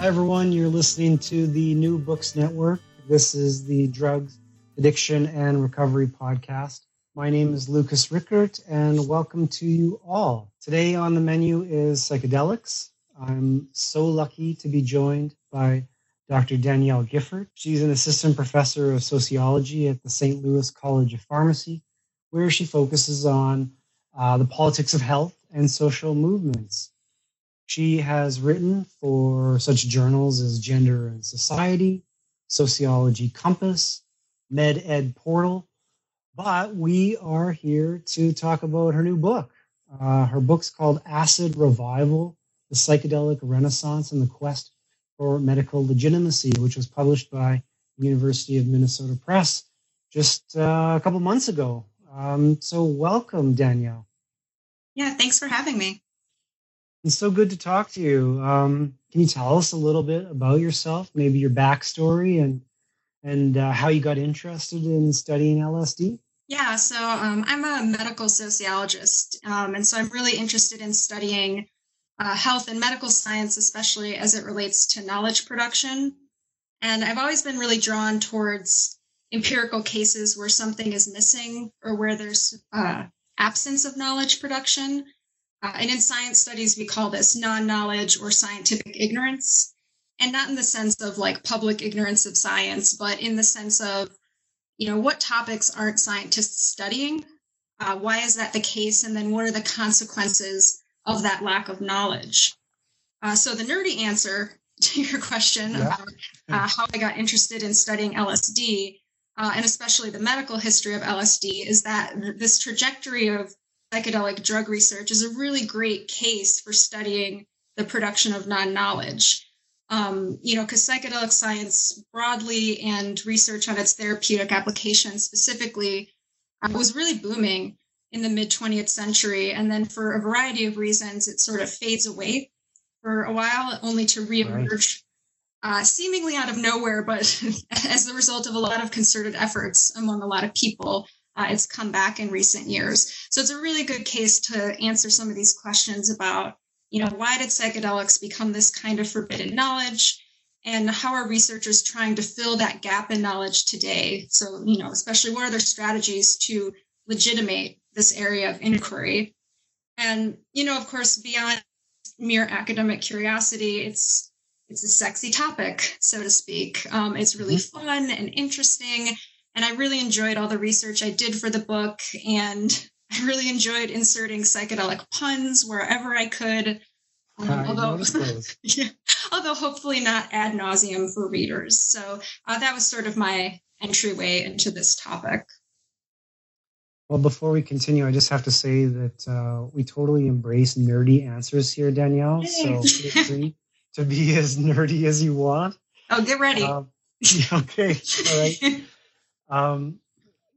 Hi, everyone. You're listening to the New Books Network. This is the Drugs, Addiction, and Recovery podcast. My name is Lucas Richert, and welcome to you all. Today on the menu is psychedelics. I'm so lucky to be joined by Dr. Danielle Giffort. She's an assistant professor of sociology at the St. Louis College of Pharmacy, where she focuses on uh, the politics of health and social movements. She has written for such journals as Gender and Society, Sociology Compass, Med Ed Portal, but we are here to talk about her new book. Uh, her book's called Acid Revival The Psychedelic Renaissance and the Quest for Medical Legitimacy, which was published by University of Minnesota Press just uh, a couple months ago. Um, so, welcome, Danielle. Yeah, thanks for having me. It's so good to talk to you. Um, can you tell us a little bit about yourself, maybe your backstory and and uh, how you got interested in studying LSD? Yeah, so um, I'm a medical sociologist, um, and so I'm really interested in studying uh, health and medical science, especially as it relates to knowledge production. And I've always been really drawn towards empirical cases where something is missing or where there's uh, absence of knowledge production. Uh, and in science studies, we call this non knowledge or scientific ignorance. And not in the sense of like public ignorance of science, but in the sense of, you know, what topics aren't scientists studying? Uh, why is that the case? And then what are the consequences of that lack of knowledge? Uh, so, the nerdy answer to your question yeah. about uh, how I got interested in studying LSD, uh, and especially the medical history of LSD, is that this trajectory of psychedelic drug research is a really great case for studying the production of non-knowledge. Um, you know, because psychedelic science broadly and research on its therapeutic applications specifically uh, was really booming in the mid 20th century. And then for a variety of reasons, it sort of fades away for a while, only to reemerge right. uh, seemingly out of nowhere, but as the result of a lot of concerted efforts among a lot of people uh, it's come back in recent years. So it's a really good case to answer some of these questions about, you know, why did psychedelics become this kind of forbidden knowledge? And how are researchers trying to fill that gap in knowledge today? So, you know, especially what are their strategies to legitimate this area of inquiry? And, you know, of course, beyond mere academic curiosity, it's it's a sexy topic, so to speak. Um, it's really mm-hmm. fun and interesting and I really enjoyed all the research I did for the book. And I really enjoyed inserting psychedelic puns wherever I could. Um, although, yeah, although hopefully not ad nauseum for readers. So uh, that was sort of my entryway into this topic. Well, before we continue, I just have to say that uh, we totally embrace nerdy answers here, Danielle. So feel free to be as nerdy as you want. Oh, get ready. Uh, okay. All right. Um,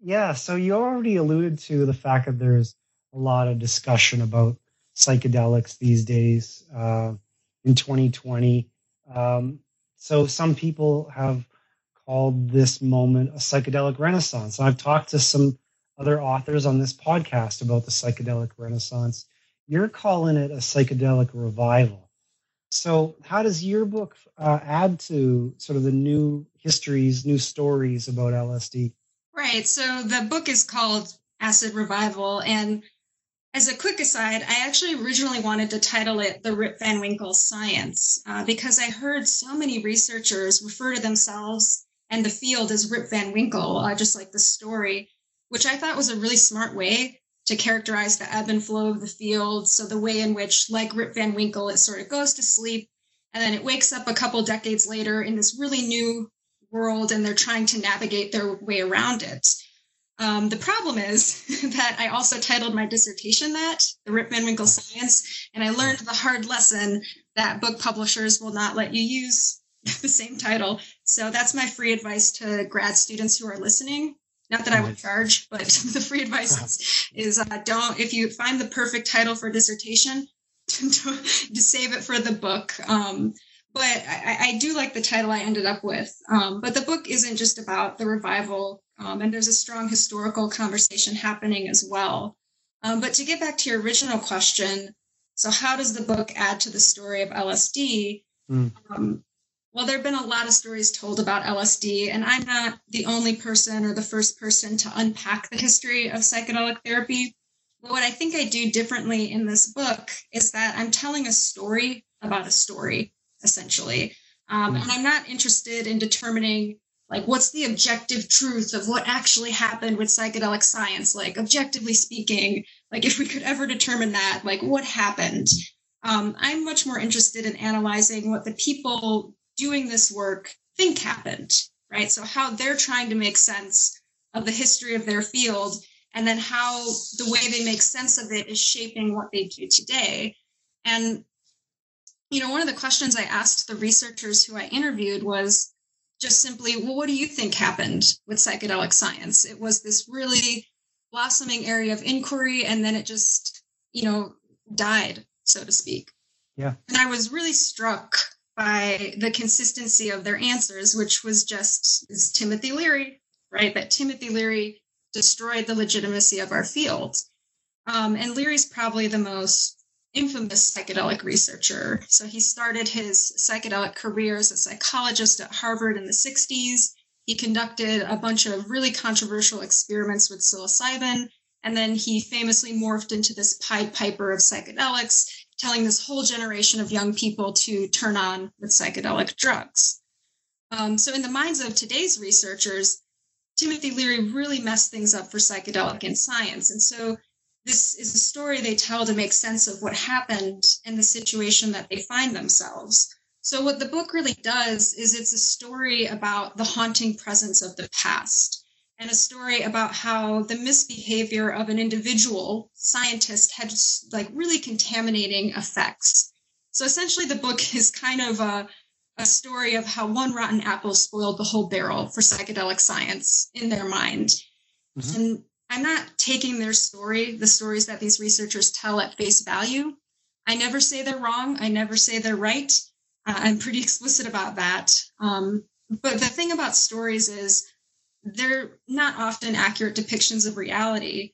yeah, so you already alluded to the fact that there's a lot of discussion about psychedelics these days uh, in 2020. Um, so some people have called this moment a psychedelic renaissance. I've talked to some other authors on this podcast about the psychedelic renaissance. You're calling it a psychedelic revival. So, how does your book uh, add to sort of the new histories, new stories about LSD? Right. So, the book is called Acid Revival. And as a quick aside, I actually originally wanted to title it The Rip Van Winkle Science uh, because I heard so many researchers refer to themselves and the field as Rip Van Winkle, uh, just like the story, which I thought was a really smart way to characterize the ebb and flow of the field. So the way in which, like Rip Van Winkle, it sort of goes to sleep and then it wakes up a couple decades later in this really new world and they're trying to navigate their way around it. Um, the problem is that I also titled my dissertation that, The Rip Van Winkle Science, and I learned the hard lesson that book publishers will not let you use the same title. So that's my free advice to grad students who are listening. Not that I would charge, but the free advice is, uh, don't, if you find the perfect title for dissertation, to save it for the book. Um, but I, I, do like the title I ended up with. Um, but the book isn't just about the revival, um, and there's a strong historical conversation happening as well. Um, but to get back to your original question, so how does the book add to the story of LSD? Mm. Well, there have been a lot of stories told about LSD, and I'm not the only person or the first person to unpack the history of psychedelic therapy. But what I think I do differently in this book is that I'm telling a story about a story essentially. Um, and I'm not interested in determining like what's the objective truth of what actually happened with psychedelic science like objectively speaking like if we could ever determine that like what happened um, i'm much more interested in analyzing what the people doing this work think happened right so how they're trying to make sense of the history of their field and then how the way they make sense of it is shaping what they do today and you know, one of the questions I asked the researchers who I interviewed was just simply, well, what do you think happened with psychedelic science? It was this really blossoming area of inquiry, and then it just, you know, died, so to speak. Yeah. And I was really struck by the consistency of their answers, which was just is Timothy Leary, right? That Timothy Leary destroyed the legitimacy of our field. Um, and Leary's probably the most infamous psychedelic researcher. So he started his psychedelic career as a psychologist at Harvard in the 60s. He conducted a bunch of really controversial experiments with psilocybin. And then he famously morphed into this Pied Piper of psychedelics, telling this whole generation of young people to turn on with psychedelic drugs. Um, so, in the minds of today's researchers, Timothy Leary really messed things up for psychedelic and science. And so this is a story they tell to make sense of what happened and the situation that they find themselves. So, what the book really does is it's a story about the haunting presence of the past and a story about how the misbehavior of an individual scientist had like really contaminating effects. So, essentially, the book is kind of a, a story of how one rotten apple spoiled the whole barrel for psychedelic science in their mind. Mm-hmm. And I'm not taking their story, the stories that these researchers tell at face value. I never say they're wrong. I never say they're right. Uh, I'm pretty explicit about that. Um, but the thing about stories is they're not often accurate depictions of reality.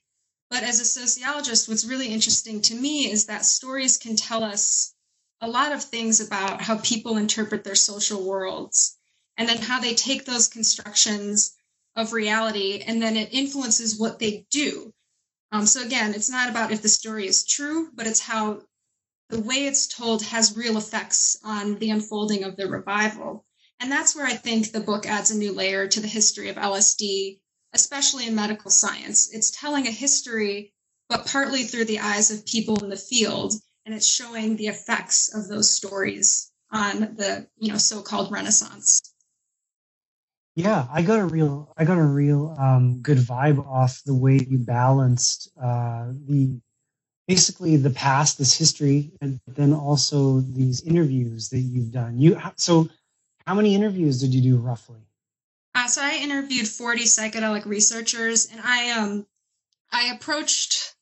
But as a sociologist, what's really interesting to me is that stories can tell us a lot of things about how people interpret their social worlds and then how they take those constructions of reality and then it influences what they do um, so again it's not about if the story is true but it's how the way it's told has real effects on the unfolding of the revival and that's where i think the book adds a new layer to the history of lsd especially in medical science it's telling a history but partly through the eyes of people in the field and it's showing the effects of those stories on the you know so-called renaissance yeah, I got a real, I got a real um, good vibe off the way you balanced uh, the basically the past, this history, and then also these interviews that you've done. You so, how many interviews did you do roughly? Uh, so I interviewed forty psychedelic researchers, and I um, I approached,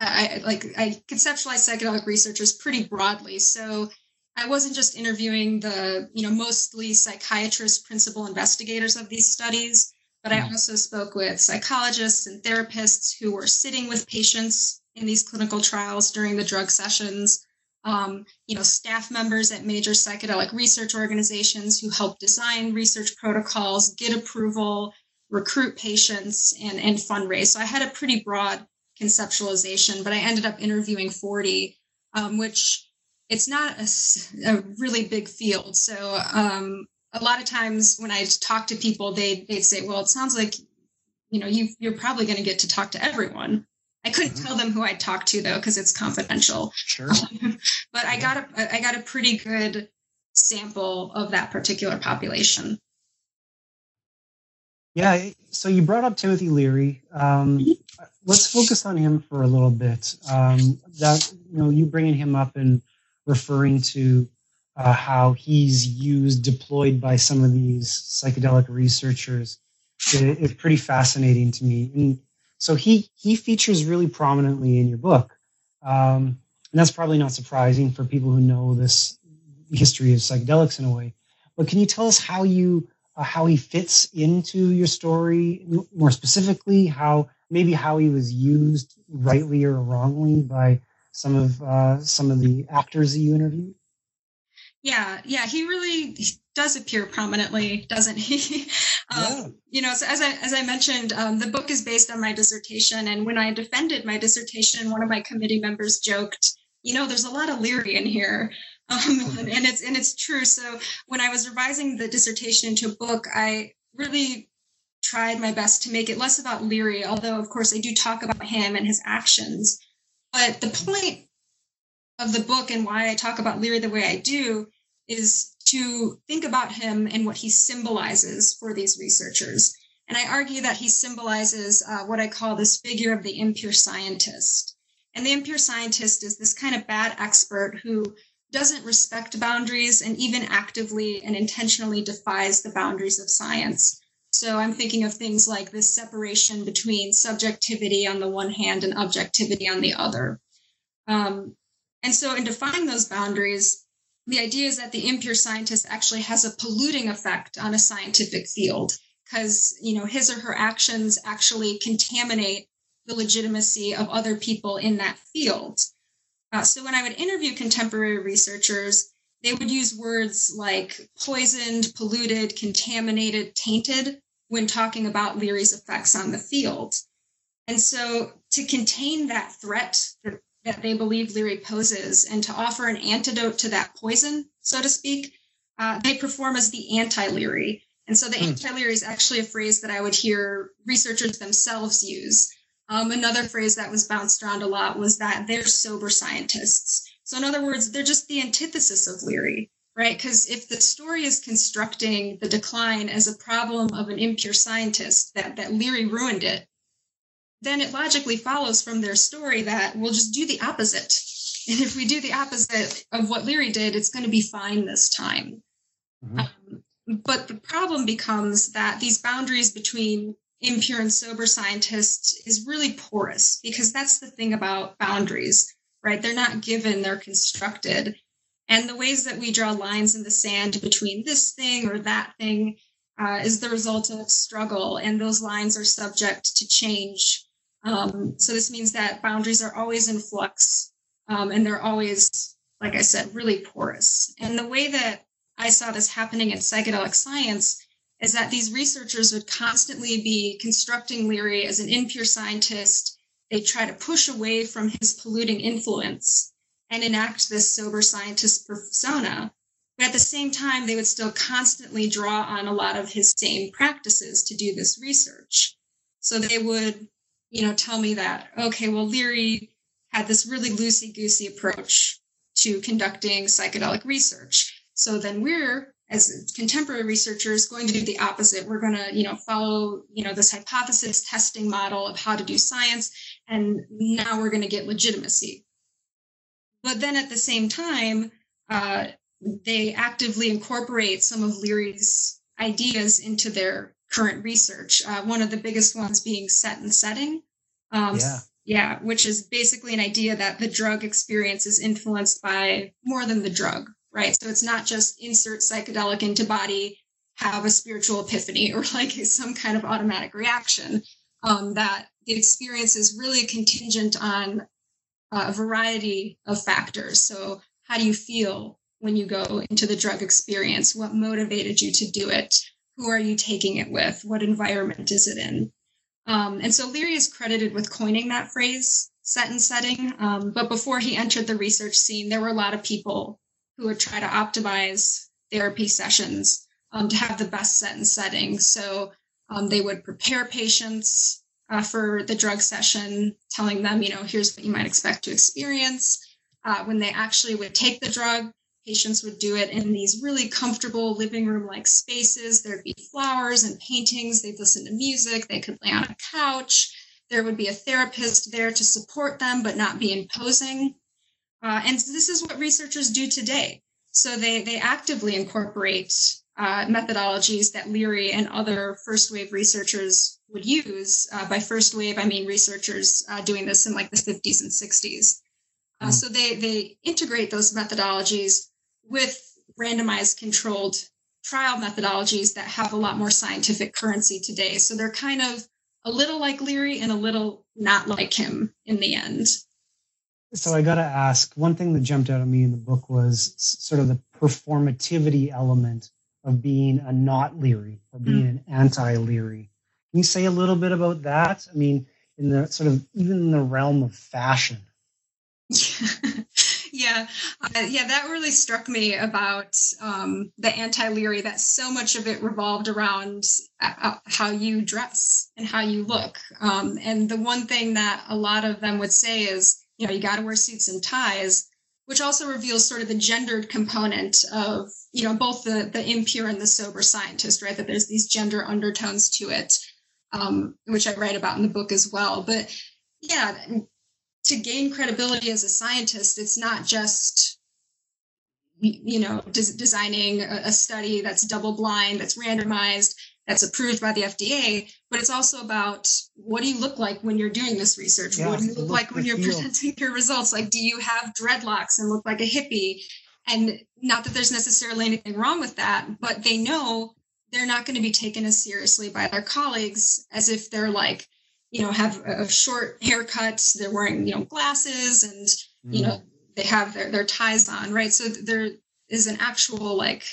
I like I conceptualized psychedelic researchers pretty broadly. So I wasn't just interviewing the, you know, mostly psychiatrists, principal investigators of these studies, but I mm. also spoke with psychologists and therapists who were sitting with patients in these clinical trials during the drug sessions. Um, you know, staff members at major psychedelic research organizations who help design research protocols, get approval, recruit patients, and, and fundraise. So I had a pretty broad conceptualization, but I ended up interviewing 40, um, which it's not a, a really big field. So um, a lot of times when I talk to people, they they'd say, "Well, it sounds like you know you you're probably going to get to talk to everyone." I couldn't mm-hmm. tell them who I talked to though because it's confidential. Sure. but I got a I got a pretty good sample of that particular population. Yeah, so you brought up Timothy Leary. Um, let's focus on him for a little bit. Um, that you know, you bringing him up and referring to uh, how he's used, deployed by some of these psychedelic researchers, is, is pretty fascinating to me. And so he he features really prominently in your book, um, and that's probably not surprising for people who know this history of psychedelics in a way. But can you tell us how you uh, how he fits into your story more specifically? How maybe how he was used rightly or wrongly by some of uh, some of the actors that you interviewed? Yeah, yeah, he really does appear prominently, doesn't he? um, yeah. You know, so as I as I mentioned, um, the book is based on my dissertation, and when I defended my dissertation, one of my committee members joked, "You know, there's a lot of Leary in here." Um, and, and it's and it's true. So when I was revising the dissertation into a book, I really tried my best to make it less about Leary, although of course I do talk about him and his actions. But the point of the book and why I talk about Leary the way I do is to think about him and what he symbolizes for these researchers. And I argue that he symbolizes uh, what I call this figure of the impure scientist. And the impure scientist is this kind of bad expert who doesn't respect boundaries and even actively and intentionally defies the boundaries of science. So I'm thinking of things like this separation between subjectivity on the one hand and objectivity on the other. Um, and so, in defining those boundaries, the idea is that the impure scientist actually has a polluting effect on a scientific field because you know his or her actions actually contaminate the legitimacy of other people in that field. Uh, so when I would interview contemporary researchers, they would use words like poisoned, polluted, contaminated, tainted when talking about Leary's effects on the field. And so to contain that threat that that they believe Leary poses and to offer an antidote to that poison, so to speak, uh, they perform as the anti Leary. And so the mm. anti Leary is actually a phrase that I would hear researchers themselves use. Um, another phrase that was bounced around a lot was that they're sober scientists. So, in other words, they're just the antithesis of Leary, right? Because if the story is constructing the decline as a problem of an impure scientist, that, that Leary ruined it, then it logically follows from their story that we'll just do the opposite. And if we do the opposite of what Leary did, it's going to be fine this time. Mm-hmm. Um, but the problem becomes that these boundaries between impure and sober scientists is really porous because that's the thing about boundaries, right? They're not given, they're constructed. And the ways that we draw lines in the sand between this thing or that thing uh, is the result of struggle, and those lines are subject to change um, so this means that boundaries are always in flux um, and they're always, like I said, really porous. And the way that I saw this happening in psychedelic science is that these researchers would constantly be constructing Leary as an impure scientist. They try to push away from his polluting influence and enact this sober scientist persona. But at the same time, they would still constantly draw on a lot of his same practices to do this research. So they would you know, tell me that, okay, well, Leary had this really loosey goosey approach to conducting psychedelic research. So then we're, as contemporary researchers, going to do the opposite. We're going to, you know, follow, you know, this hypothesis testing model of how to do science. And now we're going to get legitimacy. But then at the same time, uh, they actively incorporate some of Leary's ideas into their current research. Uh, one of the biggest ones being set and setting. Um, yeah. Yeah, which is basically an idea that the drug experience is influenced by more than the drug, right? So it's not just insert psychedelic into body, have a spiritual epiphany, or like some kind of automatic reaction. Um, that the experience is really contingent on uh, a variety of factors. So, how do you feel when you go into the drug experience? What motivated you to do it? Who are you taking it with? What environment is it in? Um, and so Leary is credited with coining that phrase, set and setting. Um, but before he entered the research scene, there were a lot of people who would try to optimize therapy sessions um, to have the best set and setting. So um, they would prepare patients uh, for the drug session, telling them, you know, here's what you might expect to experience. Uh, when they actually would take the drug, patients would do it in these really comfortable living room like spaces. There'd be flowers and paintings. They'd listen to music. They could lay on a couch. There would be a therapist there to support them, but not be imposing. Uh, and this is what researchers do today. So they, they actively incorporate uh, methodologies that Leary and other first wave researchers would use. Uh, by first wave, I mean researchers uh, doing this in like the 50s and 60s. Mm. So they, they integrate those methodologies with randomized controlled trial methodologies that have a lot more scientific currency today. So they're kind of a little like Leary and a little not like him in the end. So I got to ask one thing that jumped out at me in the book was sort of the performativity element of being a not Leary or being mm. an anti Leary. Can you say a little bit about that? I mean, in the sort of even in the realm of fashion. yeah, uh, yeah, that really struck me about um, the anti Leary. That so much of it revolved around uh, uh, how you dress and how you look. Um, and the one thing that a lot of them would say is, you know, you got to wear suits and ties, which also reveals sort of the gendered component of, you know, both the the impure and the sober scientist, right? That there's these gender undertones to it, um, which I write about in the book as well. But yeah, to gain credibility as a scientist, it's not just you know des- designing a, a, study that's double blind, that's randomized, that's approved by the FDA, but it's also about what do you look like when you're doing this research? Yeah, what do you look, look like when you're presenting your results? Like, do you have dreadlocks and look like a hippie? And not that there's necessarily anything wrong with that, but they know they're not going to be taken as seriously by their colleagues as if they're like you know have a short haircut they're wearing you know glasses and mm. you know they have their, their ties on right so there is an actual like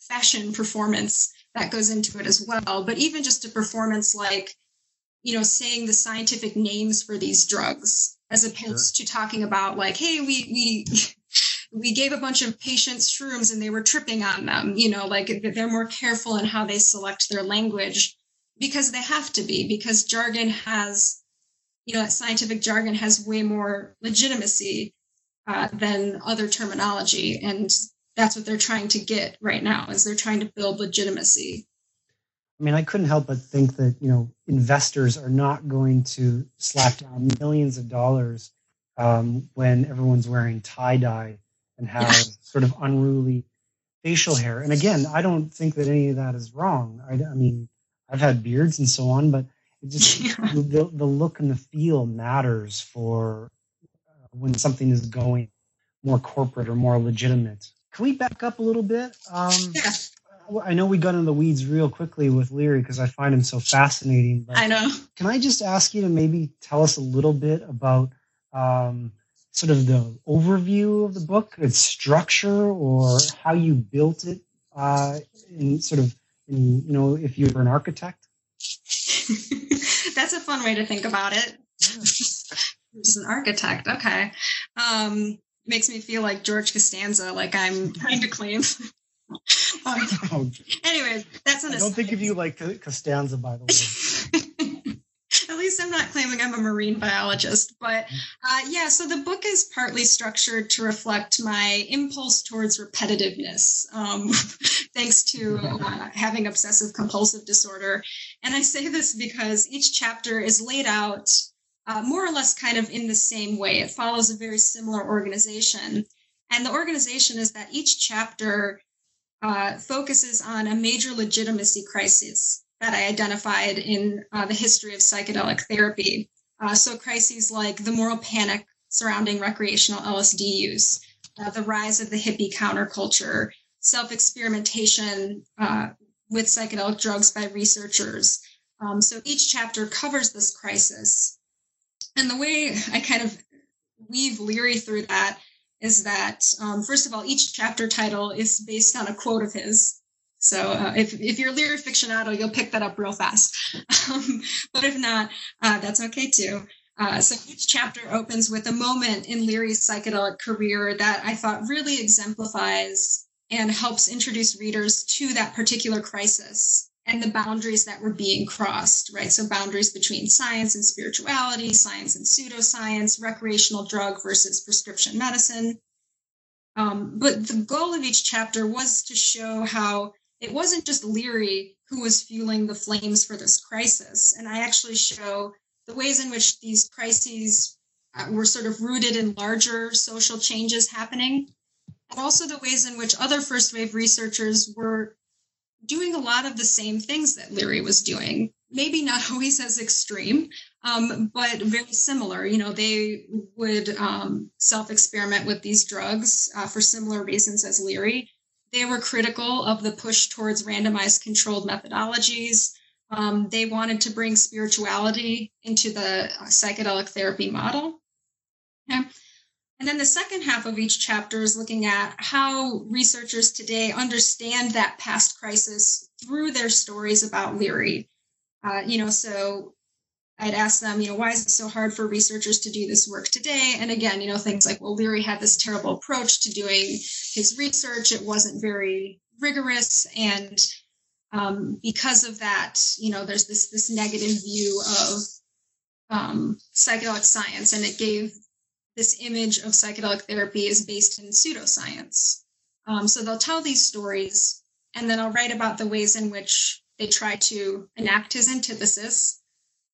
fashion performance that goes into it as well but even just a performance like you know saying the scientific names for these drugs as opposed sure. to talking about like hey we we we gave a bunch of patients shrooms and they were tripping on them you know like they're more careful in how they select their language because they have to be because jargon has you know scientific jargon has way more legitimacy uh, than other terminology. And that's what they're trying to get right now is they're trying to build legitimacy. I mean i couldn't help but think that you know investors are not going to slap down millions of dollars um, when everyone's wearing tie-dye and have yeah. sort of unruly facial hair. And again i don't think that any of that is wrong. I, I mean I've had beards and so on, but it just yeah. the, the look and the feel matters for uh, when something is going more corporate or more legitimate. Can we back up a little bit? Um, yeah. I know we got into the weeds real quickly with Leary because I find him so fascinating. I know. Can I just ask you to maybe tell us a little bit about um, sort of the overview of the book, its structure, or how you built it uh, in sort of and you know if you're an architect? That's a fun way to think about it. Just an architect okay. Um makes me feel like george costanza like i'm trying to claim. Um, anyways that's an i don't think of you like costanza by the way I'm not claiming I'm a marine biologist. But uh, yeah, so the book is partly structured to reflect my impulse towards repetitiveness, um, thanks to uh, having obsessive compulsive disorder. And I say this because each chapter is laid out uh, more or less kind of in the same way. It follows a very similar organization. And the organization is that each chapter uh, focuses on a major legitimacy crisis that I identified in uh, the history of psychedelic therapy. Uh, so, crises like the moral panic surrounding recreational LSD use, uh, the rise of the hippie counterculture, self experimentation uh, with psychedelic drugs by researchers. Um, so, each chapter covers this crisis. And the way I kind of weave Leary through that is that, um, first of all, each chapter title is based on a quote of his. So uh, if, if you're a Leary aficionado, you'll pick that up real fast. Um, but if not, uh, that's okay too. Uh, so each chapter opens with a moment in Leary's psychedelic career that I thought really exemplifies and helps introduce readers to that particular crisis and the boundaries that were being crossed, right? So boundaries between science and spirituality, science and pseudoscience, recreational drug versus prescription medicine. Um, but the goal of each chapter was to show how it wasn't just Leary who was fueling the flames for this crisis. And I actually show the ways in which these crises uh, were sort of rooted in larger social changes happening, and also the ways in which other first wave researchers were doing a lot of the same things that Leary was doing. Maybe not always as extreme, um, but very similar. You know, they would um, self experiment with these drugs uh, for similar reasons as Leary. They were critical of the push towards randomized controlled methodologies. Um, they wanted to bring spirituality into the uh, psychedelic therapy model. Okay. And then the second half of each chapter is looking at how researchers today understand that past crisis through their stories about Leary. Uh, you know, so I'd ask them, you know, why is it so hard for researchers to do this work today? And again, you know, things like, well, Leary had this terrible approach to doing his research. It wasn't very rigorous. And um, because of that, you know, there's this this negative view of um, psychedelic science, and it gave this image of psychedelic therapy is based in pseudoscience. Um, so they'll tell these stories, and then I'll write about the ways in which they try to enact his antithesis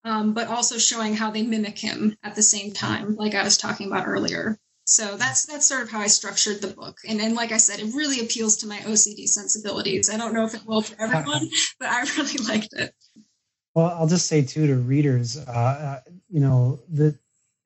um, but also showing how they mimic him at the same time, like I was talking about earlier. So that's that's sort of how I structured the book, and and like I said, it really appeals to my OCD sensibilities. I don't know if it will for everyone, but I really liked it. Well, I'll just say too to readers, uh, uh, you know, the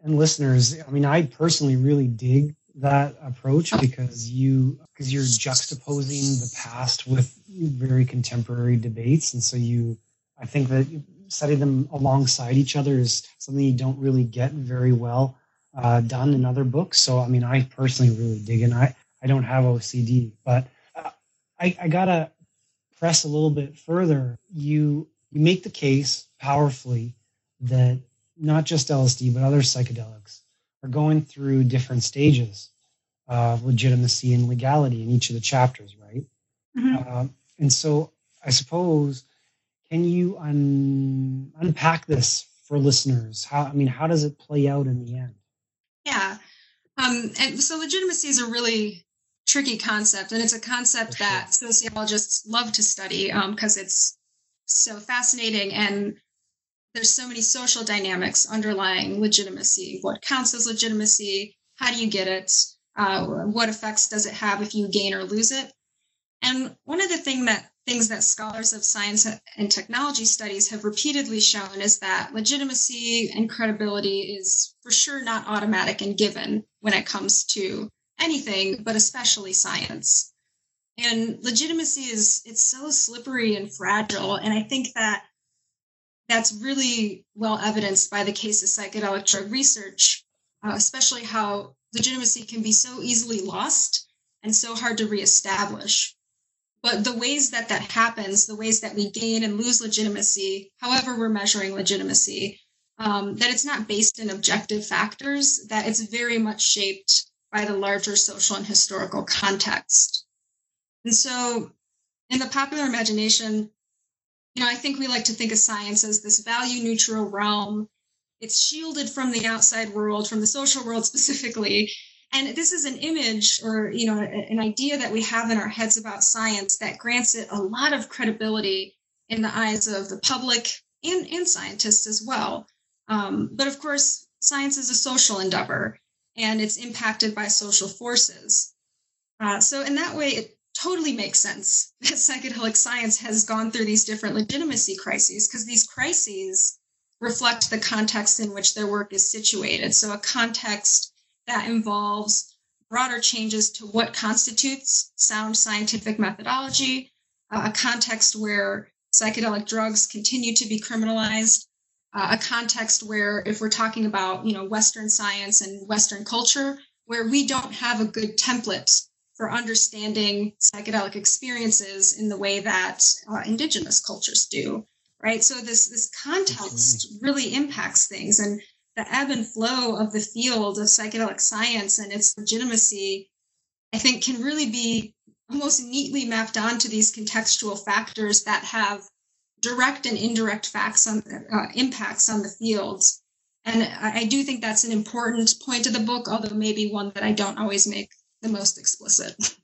and listeners. I mean, I personally really dig that approach because you because you're juxtaposing the past with very contemporary debates, and so you. I think that study them alongside each other is something you don't really get very well uh, done in other books. So, I mean, I personally really dig it. I, I don't have OCD, but uh, I, I gotta press a little bit further. You you make the case powerfully that not just LSD but other psychedelics are going through different stages of legitimacy and legality in each of the chapters, right? Mm-hmm. Uh, and so I suppose can you un- unpack this for listeners? How I mean, how does it play out in the end? Yeah, um, and so legitimacy is a really tricky concept, and it's a concept sure. that sociologists love to study because um, it's so fascinating and there's so many social dynamics underlying legitimacy. What counts as legitimacy? How do you get it? Uh, what effects does it have if you gain or lose it? And one of the thing that things that scholars of science and technology studies have repeatedly shown is that legitimacy and credibility is for sure not automatic and given when it comes to anything, but especially science. And legitimacy is it's so slippery and fragile. And I think that that's really well evidenced by the case of psychedelic drug research, uh, especially how legitimacy can be so easily lost and so hard to reestablish. But the ways that that happens, the ways that we gain and lose legitimacy, however we're measuring legitimacy, um, that it's not based in objective factors, that it's very much shaped by the larger social and historical context. And so, in the popular imagination, you know, I think we like to think of science as this value neutral realm. It's shielded from the outside world, from the social world specifically, and this is an image or you know an idea that we have in our heads about science that grants it a lot of credibility in the eyes of the public and, and scientists as well. Um, but of course science is a social endeavor and it's impacted by social forces. Uh, so in that way it totally makes sense that psychedelic science has gone through these different legitimacy crises because these crises reflect the context in which their work is situated. So a context that involves broader changes to what constitutes sound scientific methodology, uh, a context where psychedelic drugs continue to be criminalized, uh, a context where if we're talking about you know Western science and Western culture, where we don't have a good template for understanding psychedelic experiences in the way that uh, indigenous cultures do right? So this this context really impacts things. And the ebb and flow of the field of psychedelic science and its legitimacy, I think, can really be almost neatly mapped onto these contextual factors that have direct and indirect facts on uh, impacts on the fields. And I, I do think that's an important point of the book, although maybe one that I don't always make the most explicit.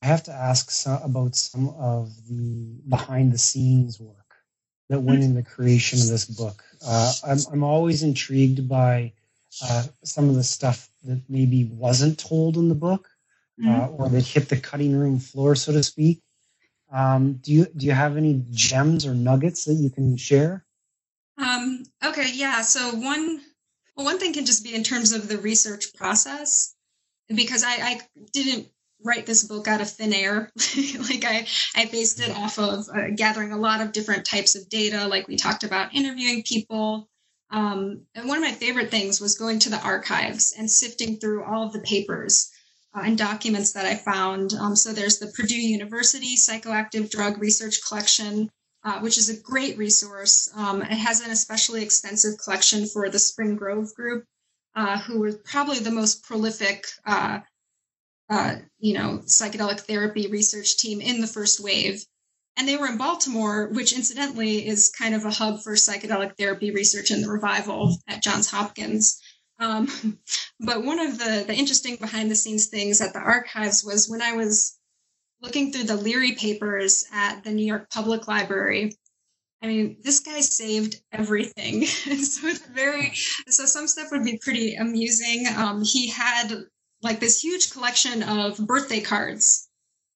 I have to ask some, about some of the behind the scenes work that went in the creation of this book. Uh, I'm, I'm always intrigued by uh, some of the stuff that maybe wasn't told in the book uh, mm-hmm. or that hit the cutting room floor, so to speak. Um, do you do you have any gems or nuggets that you can share? Um, okay, yeah. So one well, one thing can just be in terms of the research process, because I, I didn't write this book out of thin air. like I, I based it off of uh, gathering a lot of different types of data, like we talked about interviewing people. Um, and one of my favorite things was going to the archives and sifting through all of the papers uh, and documents that I found. Um, so there's the Purdue University Psychoactive Drug Research Collection, uh, which is a great resource. Um, it has an especially extensive collection for the Spring Grove Group, uh, who were probably the most prolific, uh, you know, psychedelic therapy research team in the first wave. And they were in Baltimore, which incidentally is kind of a hub for psychedelic therapy research in the revival at Johns Hopkins. Um, but one of the, the interesting behind the scenes things at the archives was when I was looking through the Leary papers at the New York Public Library. I mean, this guy saved everything. so it's very, so some stuff would be pretty amusing. Um, he had like this huge collection of birthday cards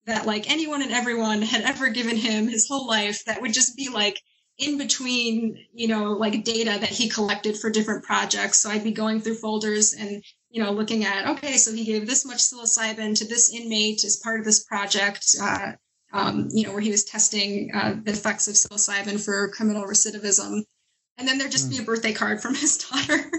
that like anyone and everyone had ever given him his whole life that would just be like in between, you know, like data that he collected for different projects. So I'd be going through folders and, you know, looking at, okay, so he gave this much psilocybin to this inmate as part of this project, uh, um, you know, where he was testing uh, the effects of psilocybin for criminal recidivism. And then there'd just mm. be a hmm. birthday card from his daughter.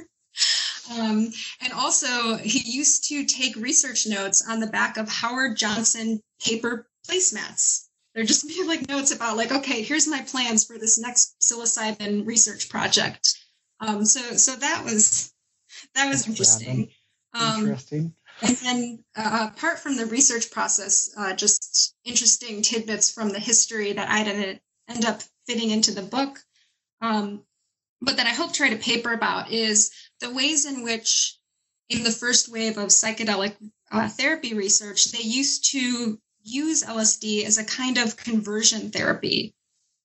Um, and also, he used to take research notes on the back of Howard Johnson paper placemats They're just like notes about like, okay, here's my plans for this next psilocybin research project. Um, so so that was that was interesting. Um, interesting. And then uh, apart from the research process, uh, just interesting tidbits from the history that I didn't end up fitting into the book, um, but that I hope to write a paper about is the ways in which, in the first wave of psychedelic uh, therapy research, they used to use LSD as a kind of conversion therapy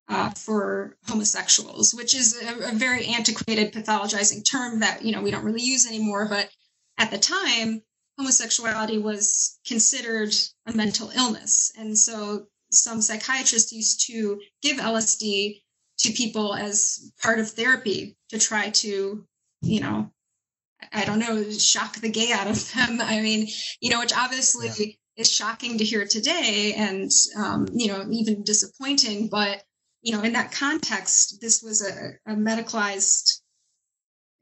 uh, for homosexuals, which is a, a, very antiquated pathologizing term that you know we don't really use anymore. But at the time, homosexuality was considered a mental illness, and so some psychiatrists used to give LSD to people as part of therapy to try to, you know, I don't know, shock the gay out of them. I mean, you know, which obviously. Yeah is shocking to hear today and um, you know even disappointing but you know in that context this was a, a medicalized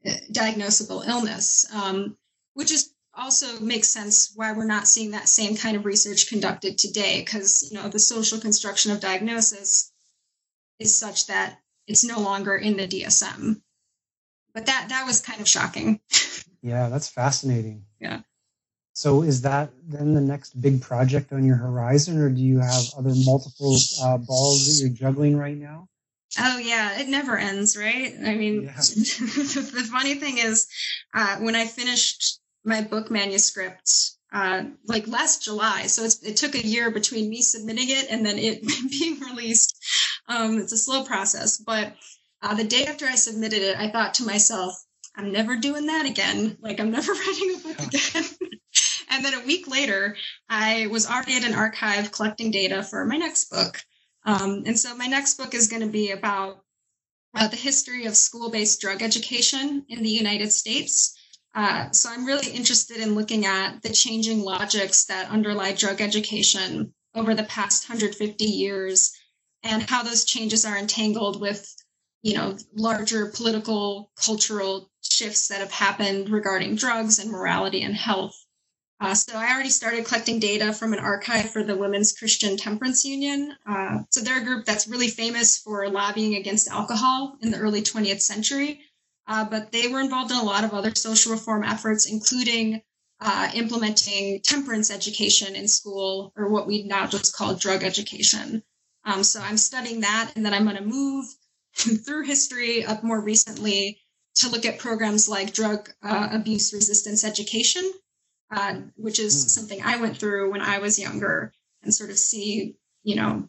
uh, diagnosable illness um, which is also makes sense why we're not seeing that same kind of research conducted today because you know the social construction of diagnosis is such that it's no longer in the dsm but that that was kind of shocking yeah that's fascinating yeah so is that then the next big project on your horizon, or do you have other multiple uh, balls that you're juggling right now? Oh yeah, it never ends, right? I mean, yeah. the funny thing is, uh, when I finished my book manuscript, uh, like last July, so it took a year between me submitting it and then it being released. Um, it's a slow process, but uh, the day after I submitted it, I thought to myself, I'm never doing that again. Like I'm never writing a book again. and then a week later, I was already at an archive collecting data for my next book. Um, and so my next book is going to be about uh, the history of school-based drug education in the United States. Uh, so I'm really interested in looking at the changing logics that underlie drug education over the past 150 years and how those changes are entangled with you know larger political cultural shifts that have happened regarding drugs and morality and health. Uh, so I already started collecting data from an archive for the Women's Christian Temperance Union. Uh, so they're a group that's really famous for lobbying against alcohol in the early 20th century. Uh, but they were involved in a lot of other social reform efforts, including uh, implementing temperance education in school, or what we now just call drug education. Um, so I'm studying that, and then I'm going to move through history up more recently to look at programs like drug uh, abuse resistance education, uh, which is mm. something I went through when I was younger, and sort of see, you know,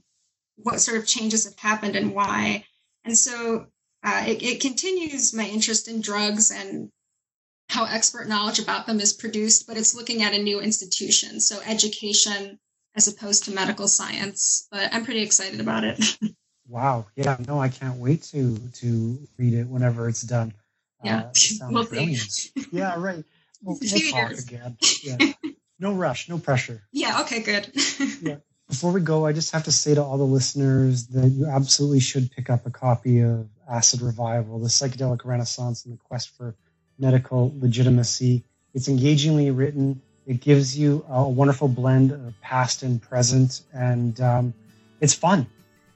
what sort of changes have happened and why. And so uh, it, it continues my interest in drugs and how expert knowledge about them is produced, but it's looking at a new institution. So education as opposed to medical science. But I'm pretty excited about it. wow. Yeah. No, I can't wait to to read it whenever it's done. Yeah. Uh, we'll brilliant. yeah. Right. We'll, we'll talk again. Yeah. No rush. No pressure. Yeah. Okay. Good. yeah. Before we go, I just have to say to all the listeners that you absolutely should pick up a copy of Acid Revival, the psychedelic renaissance and the quest for medical legitimacy. It's engagingly written. It gives you a wonderful blend of past and present, and um, it's fun.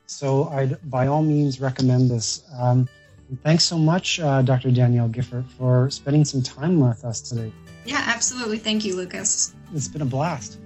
So I'd by all means recommend this. Um, thanks so much, uh, Dr. Danielle Giffort, for spending some time with us today. Yeah, absolutely. Thank you, Lucas. It's been a blast.